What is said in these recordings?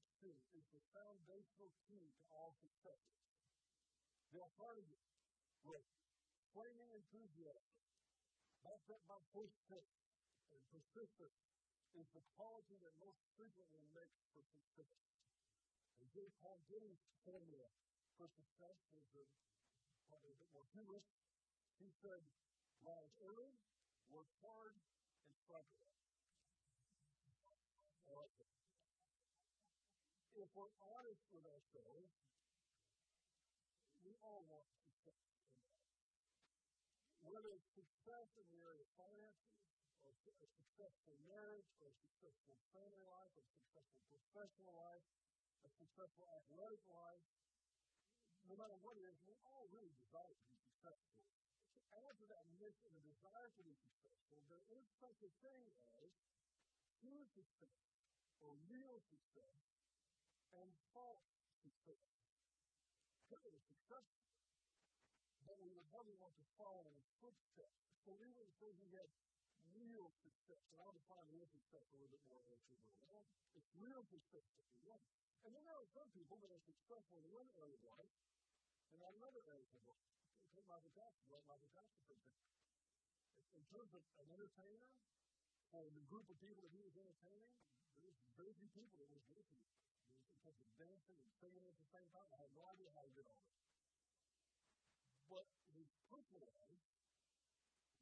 that action is the foundational key to all success. The alternative was flaming enthusiasm, backed up by persistence and persistence is the quality that most frequently makes for success. And J. Paul Getty's formula for success is a, probably a bit more humorous. He said, rise early, work hard, and struggle. If we're honest with ourselves, we all want success Whether it's success in the area of finances, or a successful marriage, or a successful family life, or a successful professional life, a successful athletic life, no matter what it is, we all really desire to be successful. To add to that mission, the desire to be successful, there is such a thing as true success, or real success, and false success. Is successful, but we would probably want to follow in his footsteps. So we would say he had real success. And I'll define real success a little bit more later. It's real success that we want. And then there are some people that are successful in one area of life and not another area of life. Take Michael Jackson, right? Michael Jackson, for example. In terms of an entertainer, for the group of people that he was entertaining, there was very few people that was with him. Terms dancing and singing at the same time, I have no idea how he did all this. But his personal life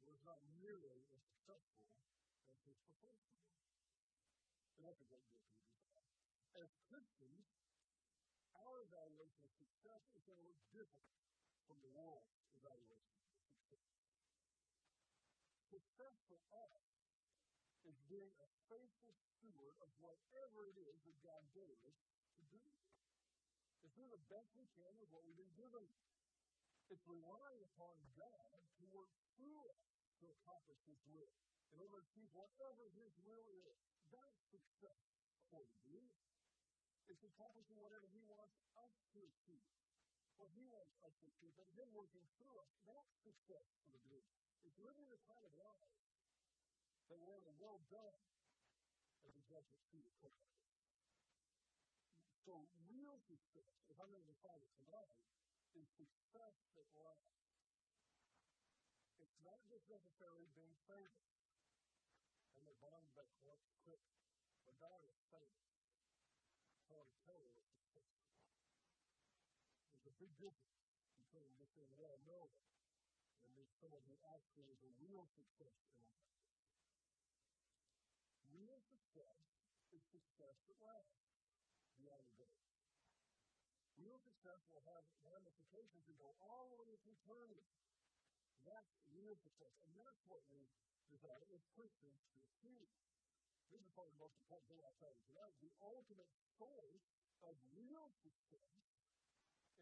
was not nearly as successful as his professional life. And that's a great deal to do As Christians, our evaluation of success is going to look different from the world's evaluation of success. Success for us is being a faithful steward of whatever it is that God gave us to do. It's doing the best we can with what we've been given. It's relying upon God to work through us to accomplish His will. In order to achieve whatever His will is. That's success for you. It's accomplishing whatever He wants us to achieve. What He wants us to achieve, but Him working through us. That's success for the believer. It's living the kind of life that we're well done as a judgment to the So real success, if I'm going to define it tonight, is success that lasts. It's not just necessarily being famous. And the bond that wants quick, but God is famous. I want to tell you what. There's a big difference between just being well known and being someone who actually is a real success in life. Real success is success that lasts the. Real success will have ramifications that go all the way into eternity. That's real success. And that's what we desire as Christians to achieve. This is probably the most important thing I'll tell you tonight. The ultimate source of real success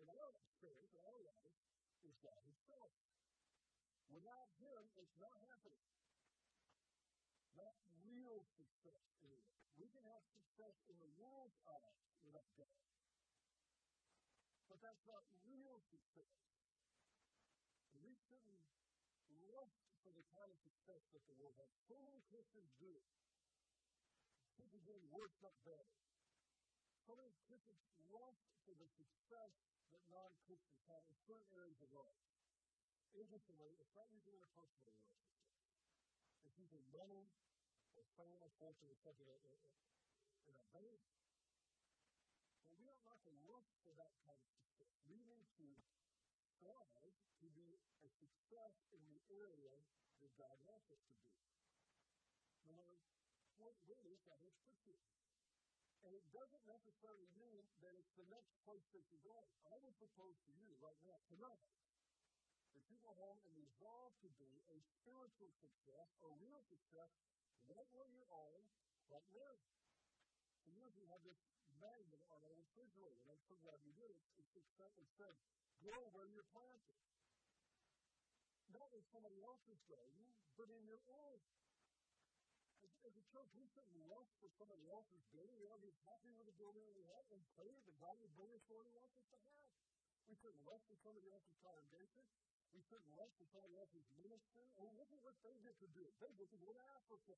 in our experience, in our life, is God Himself. Without Him, it's not happening. Not real success anyway. We can have success in the world's eyes without God. But that's not real success. We shouldn't look for the kind of success that the world has. So many Christians do. People doing worse, not better. So many Christians look for the success that non-Christians have in certain areas of life. Interestingly, it's not usually in a personal relationship. It's usually money or fortune or something in a bank. But we don't have to look for that kind of success. We need to strive to be a success in the area that God wants us to be. No matter what it is that is pursued. And it doesn't necessarily mean that it's the next place that you're going. I would propose to you right now, tonight, that you go home and resolve to be a spiritual success, a real success, right where you are, right now. And usually have this magnet on our refrigerator, and I'm so glad you did it. It's, it's, it said, grow where you're planted. Not in somebody else's garden, but in your own. As, as a church, we shouldn't look for somebody else's building. We ought to be happy with the building we have and pray that God will bring us where He wants us to have. We shouldn't look for somebody else's congregation. We shouldn't look for somebody else's ministry. Oh, look at what they get to do. They get to go to Africa.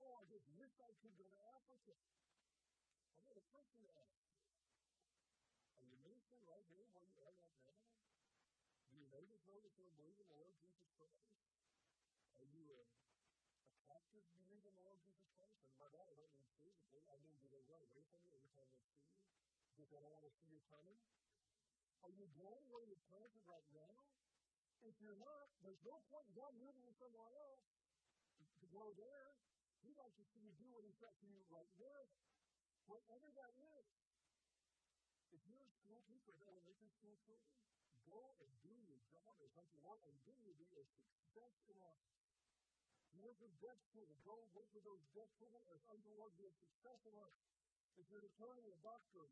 Oh, I just wish I could go to Africa. I got a question to ask. Are you ministering right here where you are right now? Do your neighbors know that you're believing the Lord Jesus Christ? Are you a, a captive believe in the Lord Jesus Christ? And by that, I don't mean physically. I mean, do they run away from you every time they see you? Do they don't want to see you coming? Are you going where you're planted right now? If you're not, there's no point in God moving you somewhere else to go there. He wants to see you do what He's for you right there, whatever that is. If you're a school teacher, elementary school children, go and do your job as unto the Lord, and then you'll be a success in life. Work with deaf children, go work with those deaf children as unto the Lord, be a success in life. If you're an attorney or doctor,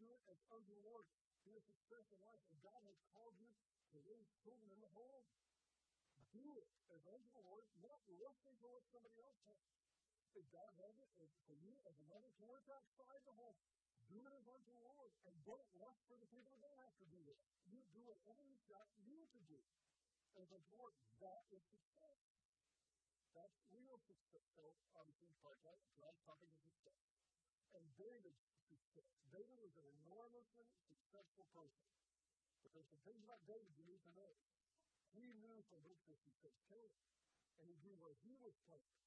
do it as unto the Lord, be a success in life. And God has called you to raise in the home. Do it as unto the Lord, not listening to what somebody else has. If God has it for you as a mother to work outside the home, do it as unto the Lord. And don't look for the people that don't have to do it. You do whatever He's got you to do. As a Lord, that is success. That's real success. So, obviously, part that, God's talking to success. And David's success. David was an enormously successful person. There's some things about David you need to know. He knew from this success came. And he knew where he was placed.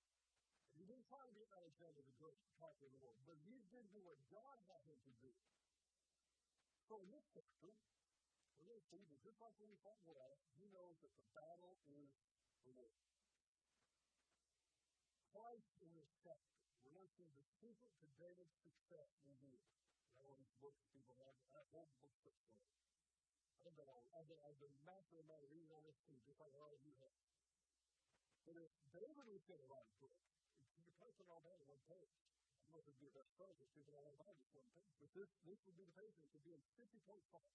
He didn't try to be Alexander the Great to the world, but he did do what God had him to do. So in this chapter, we're going to see that just like when he fought Goliath, he knows that the battle is the Lord. Twice in this chapter, we're going to see the secret to David's success revealed. I know these books people have, I have whole books for it. Been, I've been, I've been master amount of reading on this too, just like all of you have. But if David was going to write a book, you could place it all down in one page. I don't know if it would be the best if people all about this one page, but this, this would be the page that could be in 50 point font.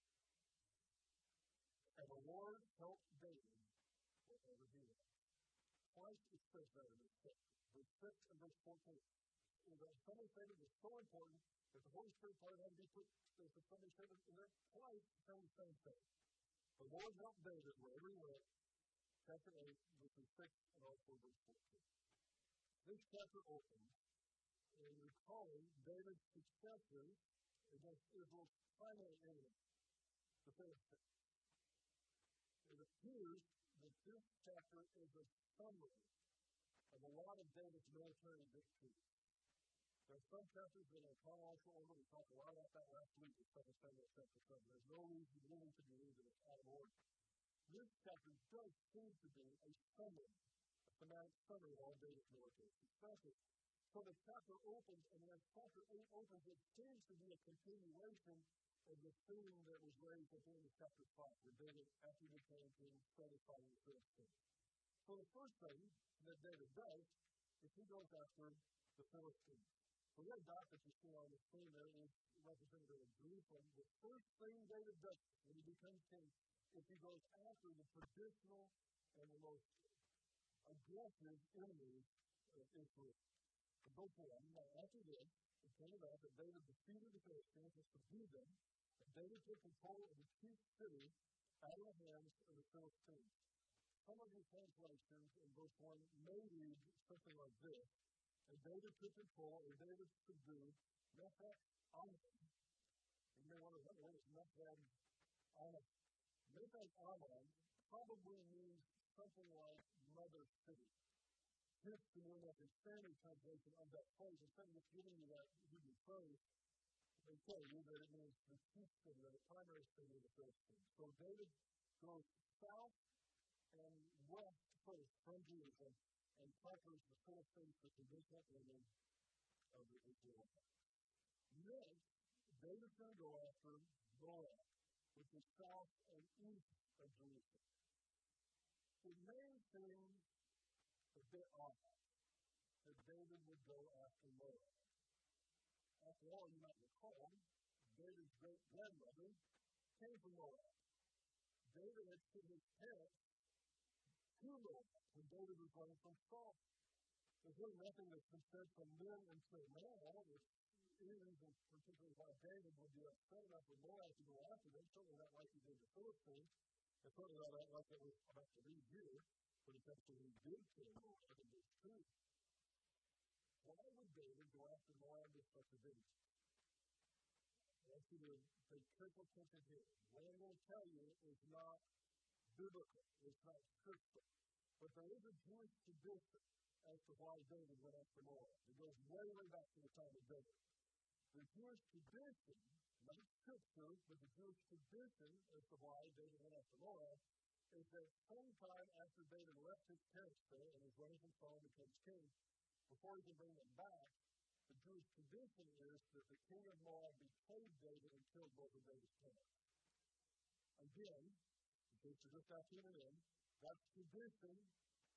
And the Lord helped David whatever he was. It says that in this. Verse 6 and verse 14. And the Sunday statement is so important that the Holy Spirit part had to be put the Sunday statement in there twice saying the same thing. The Lord helped David wherever he went. Chapter 8, verses 6 and also verse 14. This chapter opens in recalling David's successes against Israel's primary enemy, the Philistines. It appears that this chapter is a summary of a lot of David's military victories. There are some chapters that are chronological order. We talked a lot about that last week with 2 Samuel chapter 7. There's no reason really to believe that it's out of order. This chapter does seem to be a summary a thematic summary of all David's military successes. So the chapter opens, and as chapter 8 opens, it seems to be a continuation of the theme that was raised at the end of chapter 5, where David, after he became king, satisfied the Philistines. So the first thing that David does is he goes after the Philistines. The dot that you see on the screen there is representative of Jerusalem. The first thing David does when he becomes king is he goes after the traditional and the most aggressive enemies of Israel. And verse 1, now after this, it came about that David defeated the Philistines and subdued them, and David took control of the chief city out of the hands of the Philistines. Some of your translations in verse 1 may read something like this. And David took control, and David subdued Mephat Ammon. And you may wonder what is Mephat Ammon. Mephat Ammon probably means something like mother city. Here's the that the standard translation of that phrase. Instead of just giving you that Hebrew phrase, they tell you that it means the chief city or the primary city of the Philistines. So David goes south and west first from Jerusalem and conquers the Philistines, the traditional enemy of the Israelites. Next, David's going to after Moab, which is south and east of Jerusalem the main thing is bit odd that David would go after Moab. After all, you might recall, David's great grandmother came from Moab. David had sent his parents to Moab when David was running from Saul. There's really nothing that's been said from then until now that any reason particularly why David would be upset enough with Moab to go after them, certainly not like he did the Philistines. And certainly not like it was about to read here, but it's actually did kill Moab in verse 2. why would David go after Moab with such a vengeance? I want you to pay careful attention here. What I'm going to tell you is not biblical, it's not scriptural. But there is a Jewish tradition as to why David went after Moab. It goes way, way back to the time of David. The Jewish tradition, not scripture, but the Jewish tradition as to why David went after Moab is that sometime after David left his there and was running from Saul became king, before he can bring them back, the Jewish tradition is that the king of Moab betrayed David and killed both of David's parents. Again, in case you're just not tuning in, that's tradition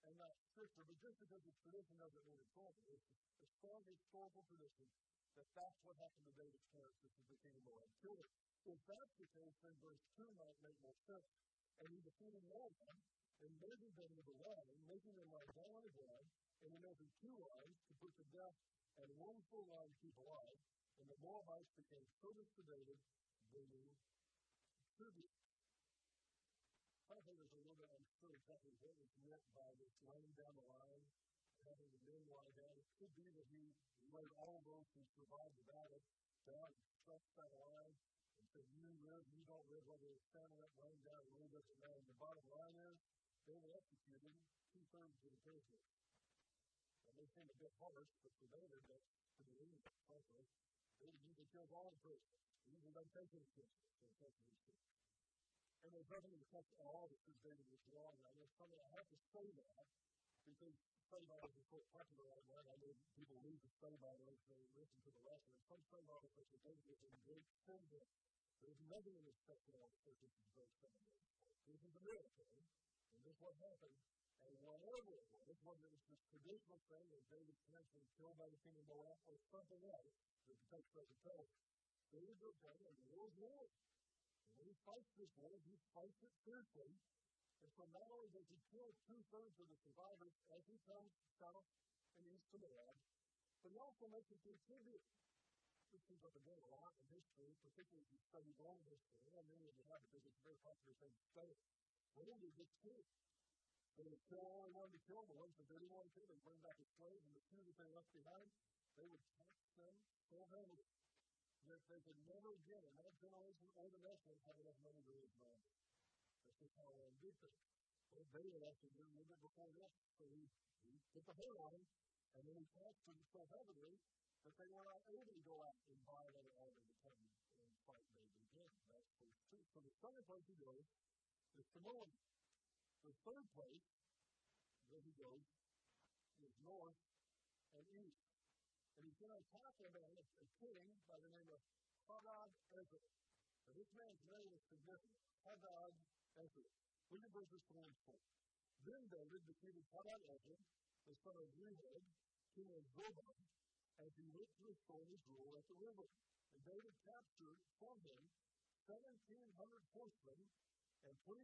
and not scripture, but just because it's tradition doesn't mean it's wrong. It's a strong historical tradition that that's what happened to David's parents. This is the king of Moab. Killed. If that's the case, then verse 2 might make more sense. And he defeated Moab and measured them with a line, making them lie down the ground, and he opened two lines to put to death and one full line to keep alive. And the Moabites became servants to David, bringing tribute. I think there's a little unsure exactly what was meant by this laying down the line, having the men lie down. It could be that he laid all those who survived the battle down and stretched that line and said, You live, you don't live, whether it's standing up, laying down, it really doesn't. The bottom line is, they were executed two thirds of the prisoners. That may seem a bit harsh, but for David, that's pretty easy, frankly. David usually kills all the prisoners. He usually doesn't take any prisoners, so take any prisoners. And nothing to touch all that says David was wrong. I know something I have to say that because Bibles are so popular online. I know people read the Bible as they listen to the lesson. And some say that David was in great sin. There's nothing in this text at all that says this is great sin. This is a miracle. And this is what happened. And whatever it was, whether it was this traditional thing David's parents were killed by the king of Moab or something else that the text doesn't tell us, David goes down and Lord's war. He fights this war, he fights it fiercely. And so not only does he kill two thirds of the survivors as he comes south and east to Moab, but he also makes it contribute. This comes up again a lot in history, particularly if you study Roman history. I of you have because it's very popular thing to study. What did he get? They would kill all they wanted to kill, the ones that they didn't want to kill, they'd bring back as slaves, and the few that they left behind, they would tax them so heavily that they could never again, in that generation or the next one, have enough money to raise money. That's just how they did things. Well, David actually did a little bit before that, so he, he put the hold on them, and then he taxed them so heavily that they were not able to go out and buy another army to come and fight David again. That's verse 2. So the second place he goes is Moab. The third place that he goes is north and east. And he's going to attack a king by the name of Hadad Ezer. Now, this man's name is significant. Hadad Ezer. Look at verses 3 and 4. Then David defeated Hadad Ezer, the son of Rehob, king of Zobah, as he went to restore his rule at the river. And David captured from him 1,700 horsemen and 20,000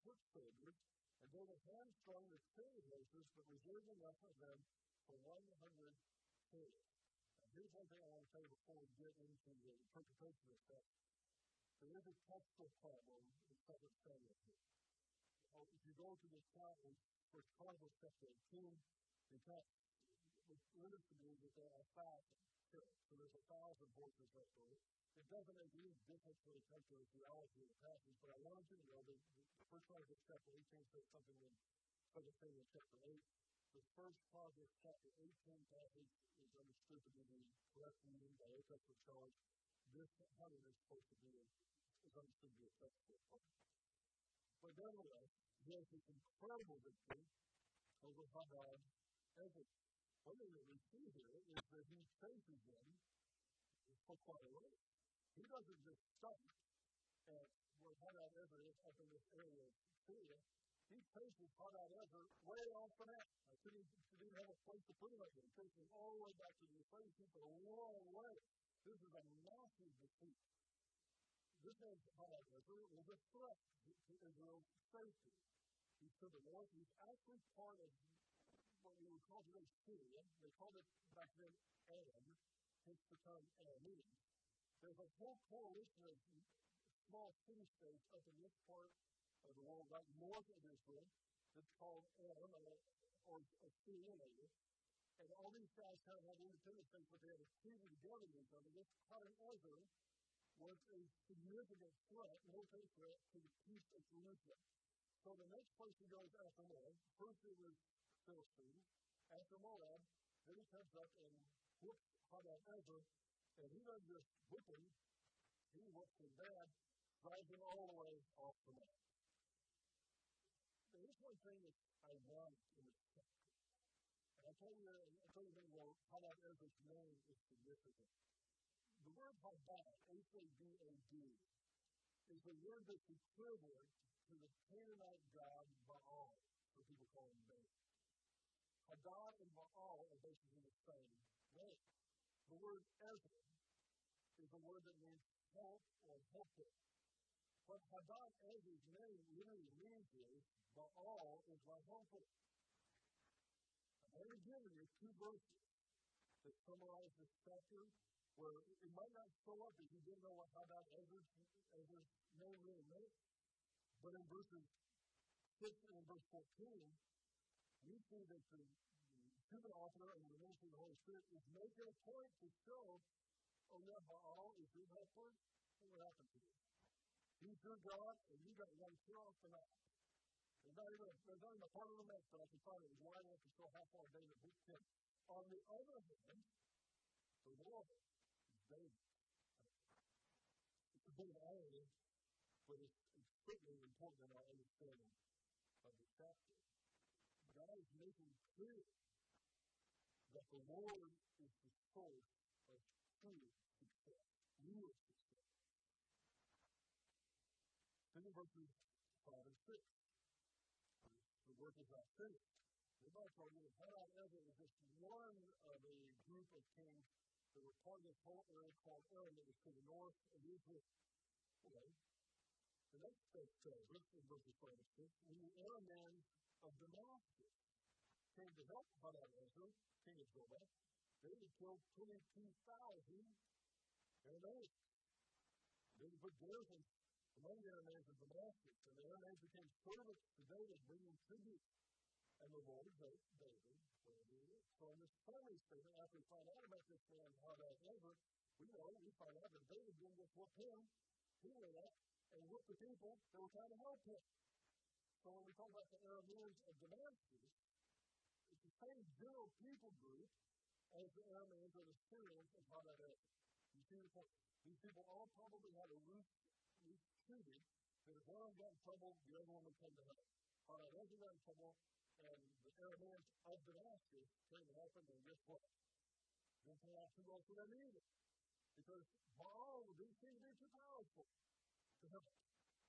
foot soldiers, and David hamstrung the chariot horses, but reserved enough of them for 100 chariots. Here's one thing I want to say before we get into the interpretation of this There is a textual problem in 2 Samuel here. If you go to the account in 1 Chronicles chapter 18, the account was limited to me that there are thousand chariots. So there's a thousand horses right there. It doesn't make any difference when it comes to the theology of the passage, but I wanted you to know that the first Chronicles chapter 18 says something in 2 Samuel chapter 8. The first Chronicles chapter 18 passage understood to be the correct meaning by Old Testament scholars. This hundred is supposed to be is understood to be a textual part. But nevertheless, there's this incredible victory over Hadad Ezer. One thing that we see here is that he faces them for quite a ways. He doesn't just stop at where Hadad Ezer is up in this area of Syria. He faces Hadad Ezer way off the map. I couldn't, didn't have a place to put him up there. He faces all the way back to the people a long way. This is a massive defeat. This man, Hadad Ezer, was a threat to Israel's safety. He's to the north. He's actually part of what we would call today Syria. They called it back then Aram, hence the term Aramean. There's a whole coalition of small city states up in this part of the world, right north of Israel, that's called Aram, or Assyria later. and all these guys kind of have independent things, but they have a treaty together with each other. This Ezra was a significant threat, military threat, to the peace of Jerusalem. So the next place he goes after Moab, first it was Philistine, after Moab, then he comes up and whoops Ezra, and he doesn't just whip him, he whoops him bad, drives him all the way off the map. One thing that I want chapter. And I tell you, I tell you well, how that Ezra's name is significant. The word Hadad, H-A-D-A-D, is the word that's equivalent to the Canaanite god Baal, or people call him Baal. Hadad and Baal are basically the same name. The word Ezra is a word that means help or helper. What Hadad Ezer's name really means is Baal is my helper. I've already given you two verses that summarize this chapter where it might not show up if you didn't know what Hadad Ezer's, Ezra's name really meant. But in verses 6 and verse 14, we see that the human author and the ministry of the Holy Spirit is making a point to show, oh yeah, Baal is your helper. What happened to you? He's your God, and you got one off the map. There's even, there's not a part of the map that I can find it was wide enough to show how far David hit him. On the other hand, the Lord is David. It's a bit of irony, but it's, it's certainly important in our understanding of the chapter. God is making clear that the Lord is the source of true success, real success. Then in verses 5 and 6, is not finished. The Bible that Hadad Ezer was just one of a group of kings that were part of this whole area called Aram that was to the north of Israel. Okay. The next step says, in verses 5 and 6, when the Aram men of Damascus came to help Hadad Ezer, king of Zobah, they had killed 22,000 Arameans. They put garrisons among the Arameans of Damascus, and the Arameans became servants to David, bringing tribute. And the Lord wrote David wherever he. So in this summary statement, after we find out about this man, Hadad Ezer, we know, we find out that David didn't just whoop him, he went up and whooped the people that were trying to help him. So when we talk about the Arameans of Damascus, it's the same general people group as the Arameans or the Syrians of Hadad. You see? These people all probably had a root that if one of them got in trouble, the other one would come to help. Hadad Ezer got in trouble, and the Arameans of Damascus came to help him, and guess what? Didn't turn out too well for them either. Because Baal seem to be too powerful to help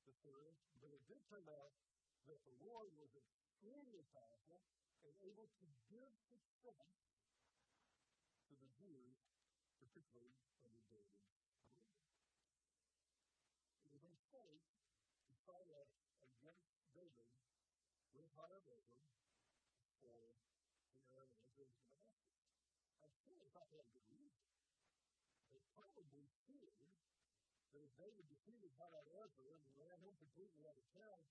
the Syrians, but it did turn out that the Lord was extremely powerful and able to give success to the Jews, particularly under David's reign. It was a mistake to try up against David Hadadezer for the Arameans of Damascus. I'm sure they thought they had good reason. They probably feared that if David defeated Hadadezer and ran him completely out of town,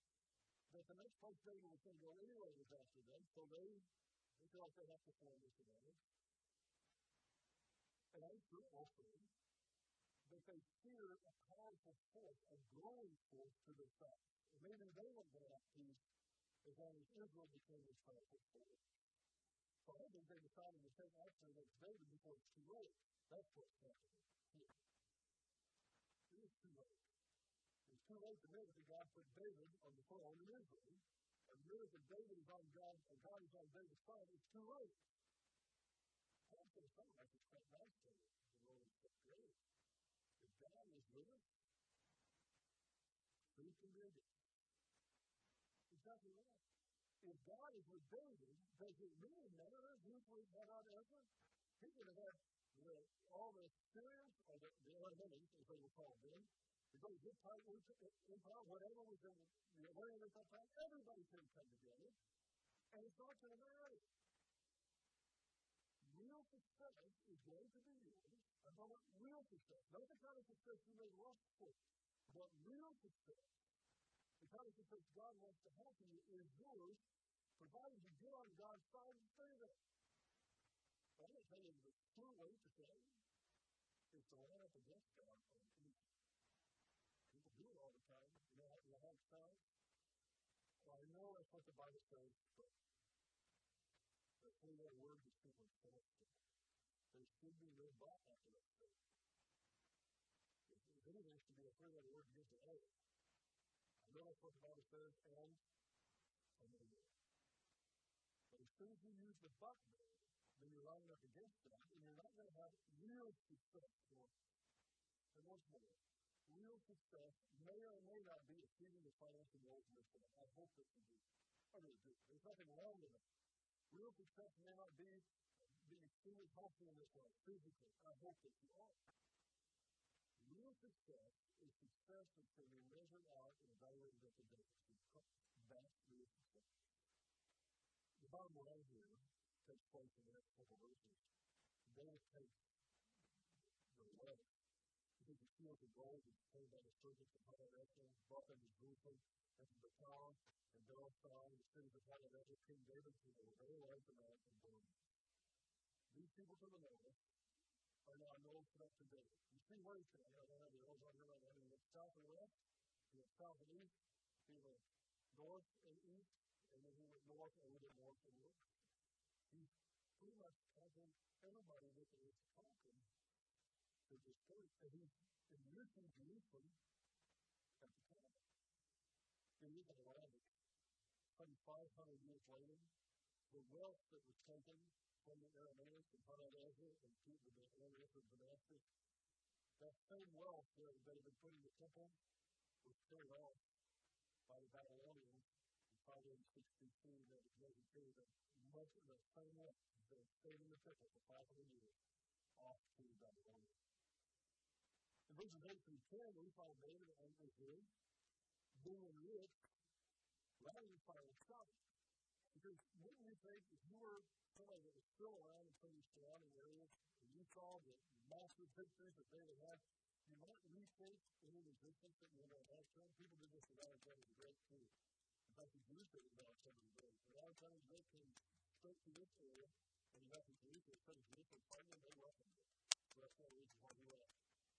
that the next place was going to go anyway was after them, so they, they feel like they have to form this advantage. And I'm sure also that they fear a powerful force, a growing force to their side. Maybe they won't go out peace long as Israel became powerful force. So I think they decided to take action against David before it's too late. That's what's happening here. It is too late. It's too late to know that God put David on the throne in Israel. And really, if David is on God, and God is on David's side, it's too late. That's going to sound like it's quite nice to the Romans chapter 8. If God is with us, who can be against Exactly right. If God is with does it really matter who's with God ever? He could have had the, all the Syrians, or the, the Arameans, as they were called then, the great Hittite empire, whatever was in the Atlantic at that time, everybody could come together. And it's not going to matter. Real success is going to be yours. I'm talking about real success, not the kind of success you may lust for, but real success. Kind of success God wants to for you is yours, provided you get on God's side and stay there. tell you the true way to say is to line up against God on evil. People do it all the time. You know, you have time. Well, I know that's what the Bible says, but the three-letter word is super important. There should be no but after that statement. If anything, should be a three-letter word to get to. Know that's what the Bible says, and do it. But as soon as you use the but then you're lining up against that, and you're not going to have real success it. And once more, real success may or may not be achieving the financial goals this life. I hope that you do. I really do. There's nothing wrong with it. Real success may not be being extremely healthy in this life, physically. I hope that you are. Real success is success that can be measured out and evaluated at the day. That's real success. The bottom line here takes place in the next couple of verses. David takes the wealth because he feels the gold is paid by the servants of Hadassah, brought them to Jerusalem, and to the town, and Belisai, the cities of Hadassah, King David, who were very large amount and burned. These people to the north are now known for that today. You see where he's at. I don't have the arrows on here right now. You have south and west, you have south and east, you have north and east, and then he went north and little bit north and west. He's pretty much having everybody that is talking to this church, and he's enriching Jerusalem at the time. And look the language. Some 500 years later, the wealth that was taken from the Arameans and Hadassah and people in the areas of Damascus, that same wealth that, had been put in the temple was carried off by the Babylonians in 562 that was sure that much of the same wealth that stayed in the temple for 500 years off to the Babylonians. In verses 8 through 10, we find David and Israel being rich rather than finding trouble. Because wouldn't you think if you were somebody that was still around in some of these surrounding areas and you saw the massive victories that they had, you might rethink any resistance that you might have to them? People did this with Alexander the Great too. In fact, the Jews did it with Alexander the Great. When Alexander the Great came straight to this area, and he got to Jerusalem, instead of Jerusalem fighting, they welcomed him. So that's one reason why he left.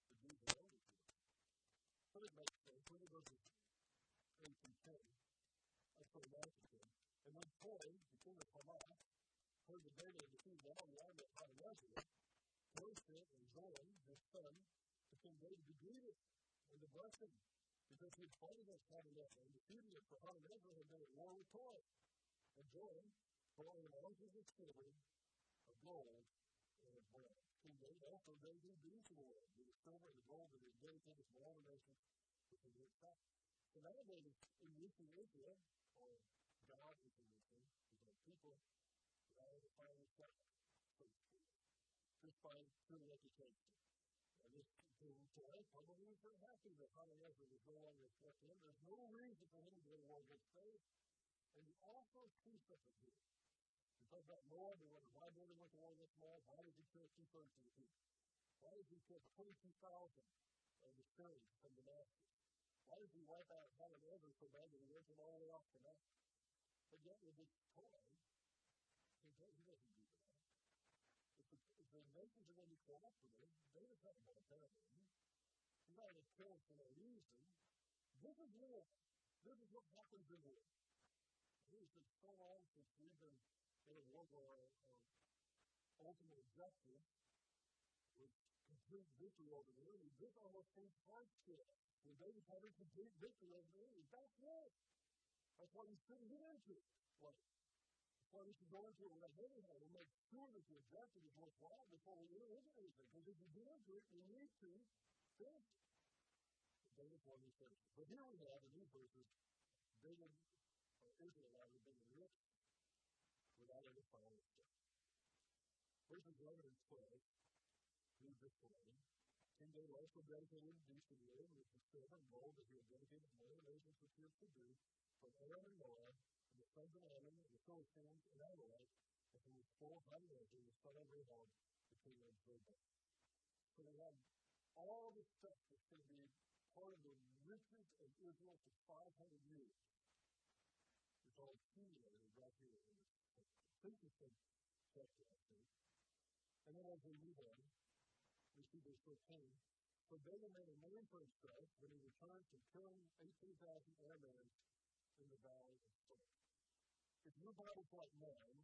The Jews were over to him. But it makes sense. He goes to 8 and 10, that's what he likes him. And when Paul, the king of Hamath, heard the David had defeated all the army of Hadassah, Paul sent and Joram, his son, to send David to greet him and to bless him, because he had fought against Hadassah and defeated it, for Hadassah had been at war with Paul. And brought him ounces of silver, of gold, and of bronze. King David also gave him these awards, the silver and the gold that had dedicated to all the nations, which he had So now David is enriching Israel, or God is enriching, because people rather than so to speak, just by pure reputation. And this today probably very happy that Hadassah was no longer accepting him. There's no reason for him to go war against faith. And you also see something here. We talk about Moab and wonder why David went to war against Moab. Why did he kill two thirds the people? Why did he kill 22,000 of the Syrians from Damascus? Why did he wipe out Hadassah so bad that he went all the way off to Damascus? But yet, with this Toi, he doesn't do that. If the, if the nations are going to be cooperative, going to tell them. He's not going to kill for no reason. This is war. This is what happens in war. It has been so long since we've been in a war where our, our ultimate objective was complete victory over the enemy. This almost seems hardship. When David's having complete victory over the enemy, that's war. That's why he's putting it into. Like, why we should go into it like anyhow. We'll make sure that the objective is worthwhile before we enter into anything. Because if you get into it, you need to. David's one who finishes. But here we have in these verses, David, or Israel rather, being rich without any step. Verses 11 and 12 read this way. King David also dedicated these to the Lord with the silver and gold that he had dedicated to the nations which he had subdued, from Aram and Moab, and the sons of Ammon, the Philistines, and Amalek, and from the full Hadassah, the son of Rehob, the king of So we have all the stuff that's going to be part of the riches of Israel for 500 years. It's all accumulated right here in this interesting chapter, I think. And then as we move on, we see verse 13. So David made a name for himself when he returned from killing 18,000 Ammonites in the valley of. If your Bible's like mine,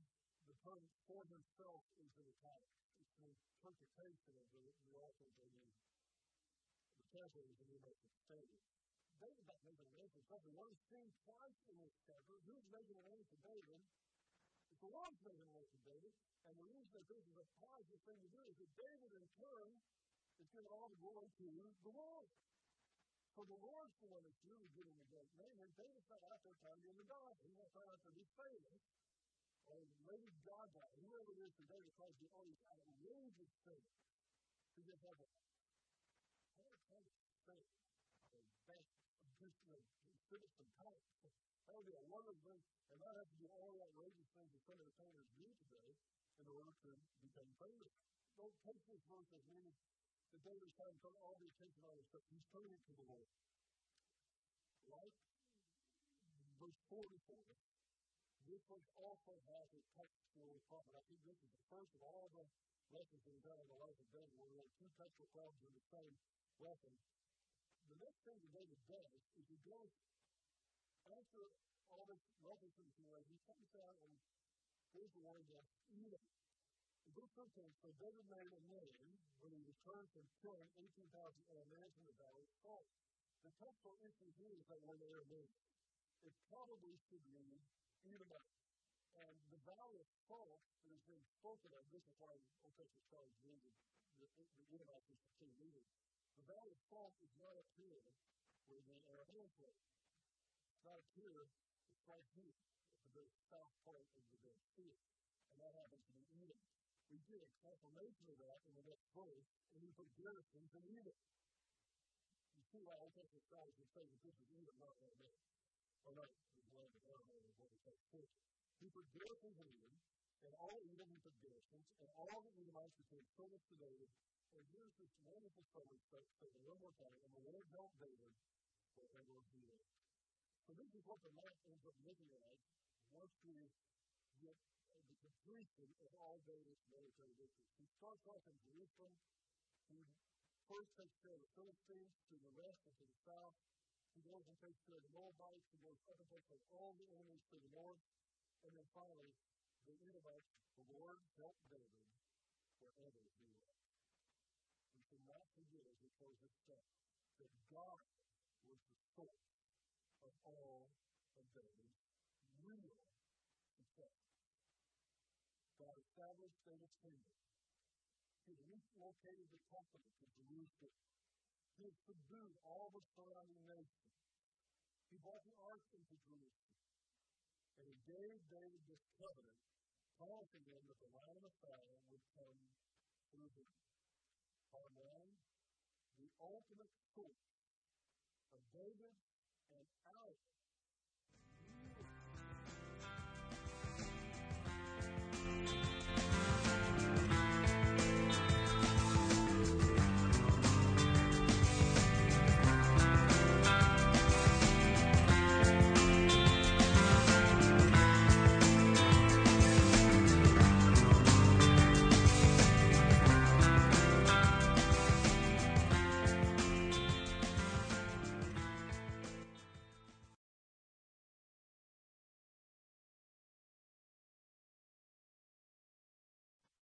the term for himself is in italics. It's an interpretation of the, the author's own the translators of the New American Standard. David not making a name for himself. We seen twice in this chapter. Who's making a name for David? It's the Lord's making a name for David. And the reason that this is a positive thing to do is that David, in turn, is giving all the glory to the Lord. So the Lord's the one that's really giving the great name. And out there trying to be in the God. He's not trying to be famous. Or Lady Gaga, whoever it is today that to do all these outrageous things. He just has a kind of faith. A best just you know, civics and talent. That would be a wonderful thing, and not have to do all the outrageous things that some entertainers do today in order to become famous. Don't take this verse as meaning that David's trying to turn all the attention on himself. He's turning to the Lord. Right? Verse 44. This verse also has a textual problem. I think this is the first of all the lessons that we've done in the life of David, where we have two textual problems in the same lesson. The next thing that David does is he goes after all this references here, he comes out and gives the word that Edom. In verse 13, so David made a name when he returned from killing 18,000 Ammonites in the valley of Salt. The textual issue here is that are named, it probably should mean Edomite. And the valley of Salt that has been spoken of, this is why Old Testament scholars believe the, Edomites is the king leader. The valley of Salt is not up here where the Arameans live. It's not up here, it's right here at the very south part of the Dead Sea. And that happens to We get a confirmation of that in the next verse, and we put garrisons in Edom. You see why Old Testament scholars would say that this is Edom, not Aramea. Or not, the land of Aramea is what it says. He put garrisons in Edom, and all Edom he put garrisons, and all the Edomites became servants to David, and here's this wonderful story statement one more time. And the Lord helped David wherever he was. So this is what the map ends up looking like once we get completion of all David's military victories. He starts off in Jerusalem. He first takes care of the Philistines to the west and to the south. He goes and takes care of the Moabites. He goes up and takes care of all the enemies to the north. And then finally, the Edomites, the Lord helped David wherever he was we cannot forget as we close this stuff that God was the source of all of David's real success. God established David's kingdom. He relocated the temple to Jerusalem. He subdued all the surrounding nations. He brought the ark into Jerusalem. And he gave David this covenant, promising him that the line of Messiah would come through him are now the ultimate source of David and our